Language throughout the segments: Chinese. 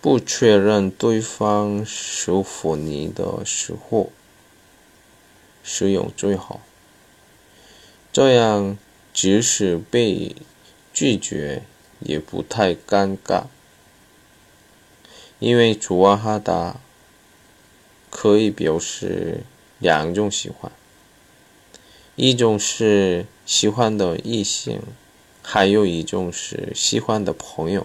不确认对方是否你的时候使用最好。这样即使被拒绝也不太尴尬。因为主啊哈达可以表示两种喜欢。一种是喜欢的异性还有一种是喜欢的朋友。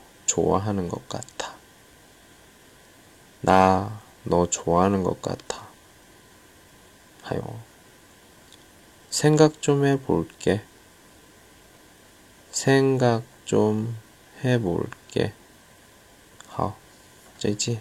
좋아하는것같 아。 나너좋아하는것같 아。 还有，생각좀해볼 게， 생각좀해볼 게。 好，再见。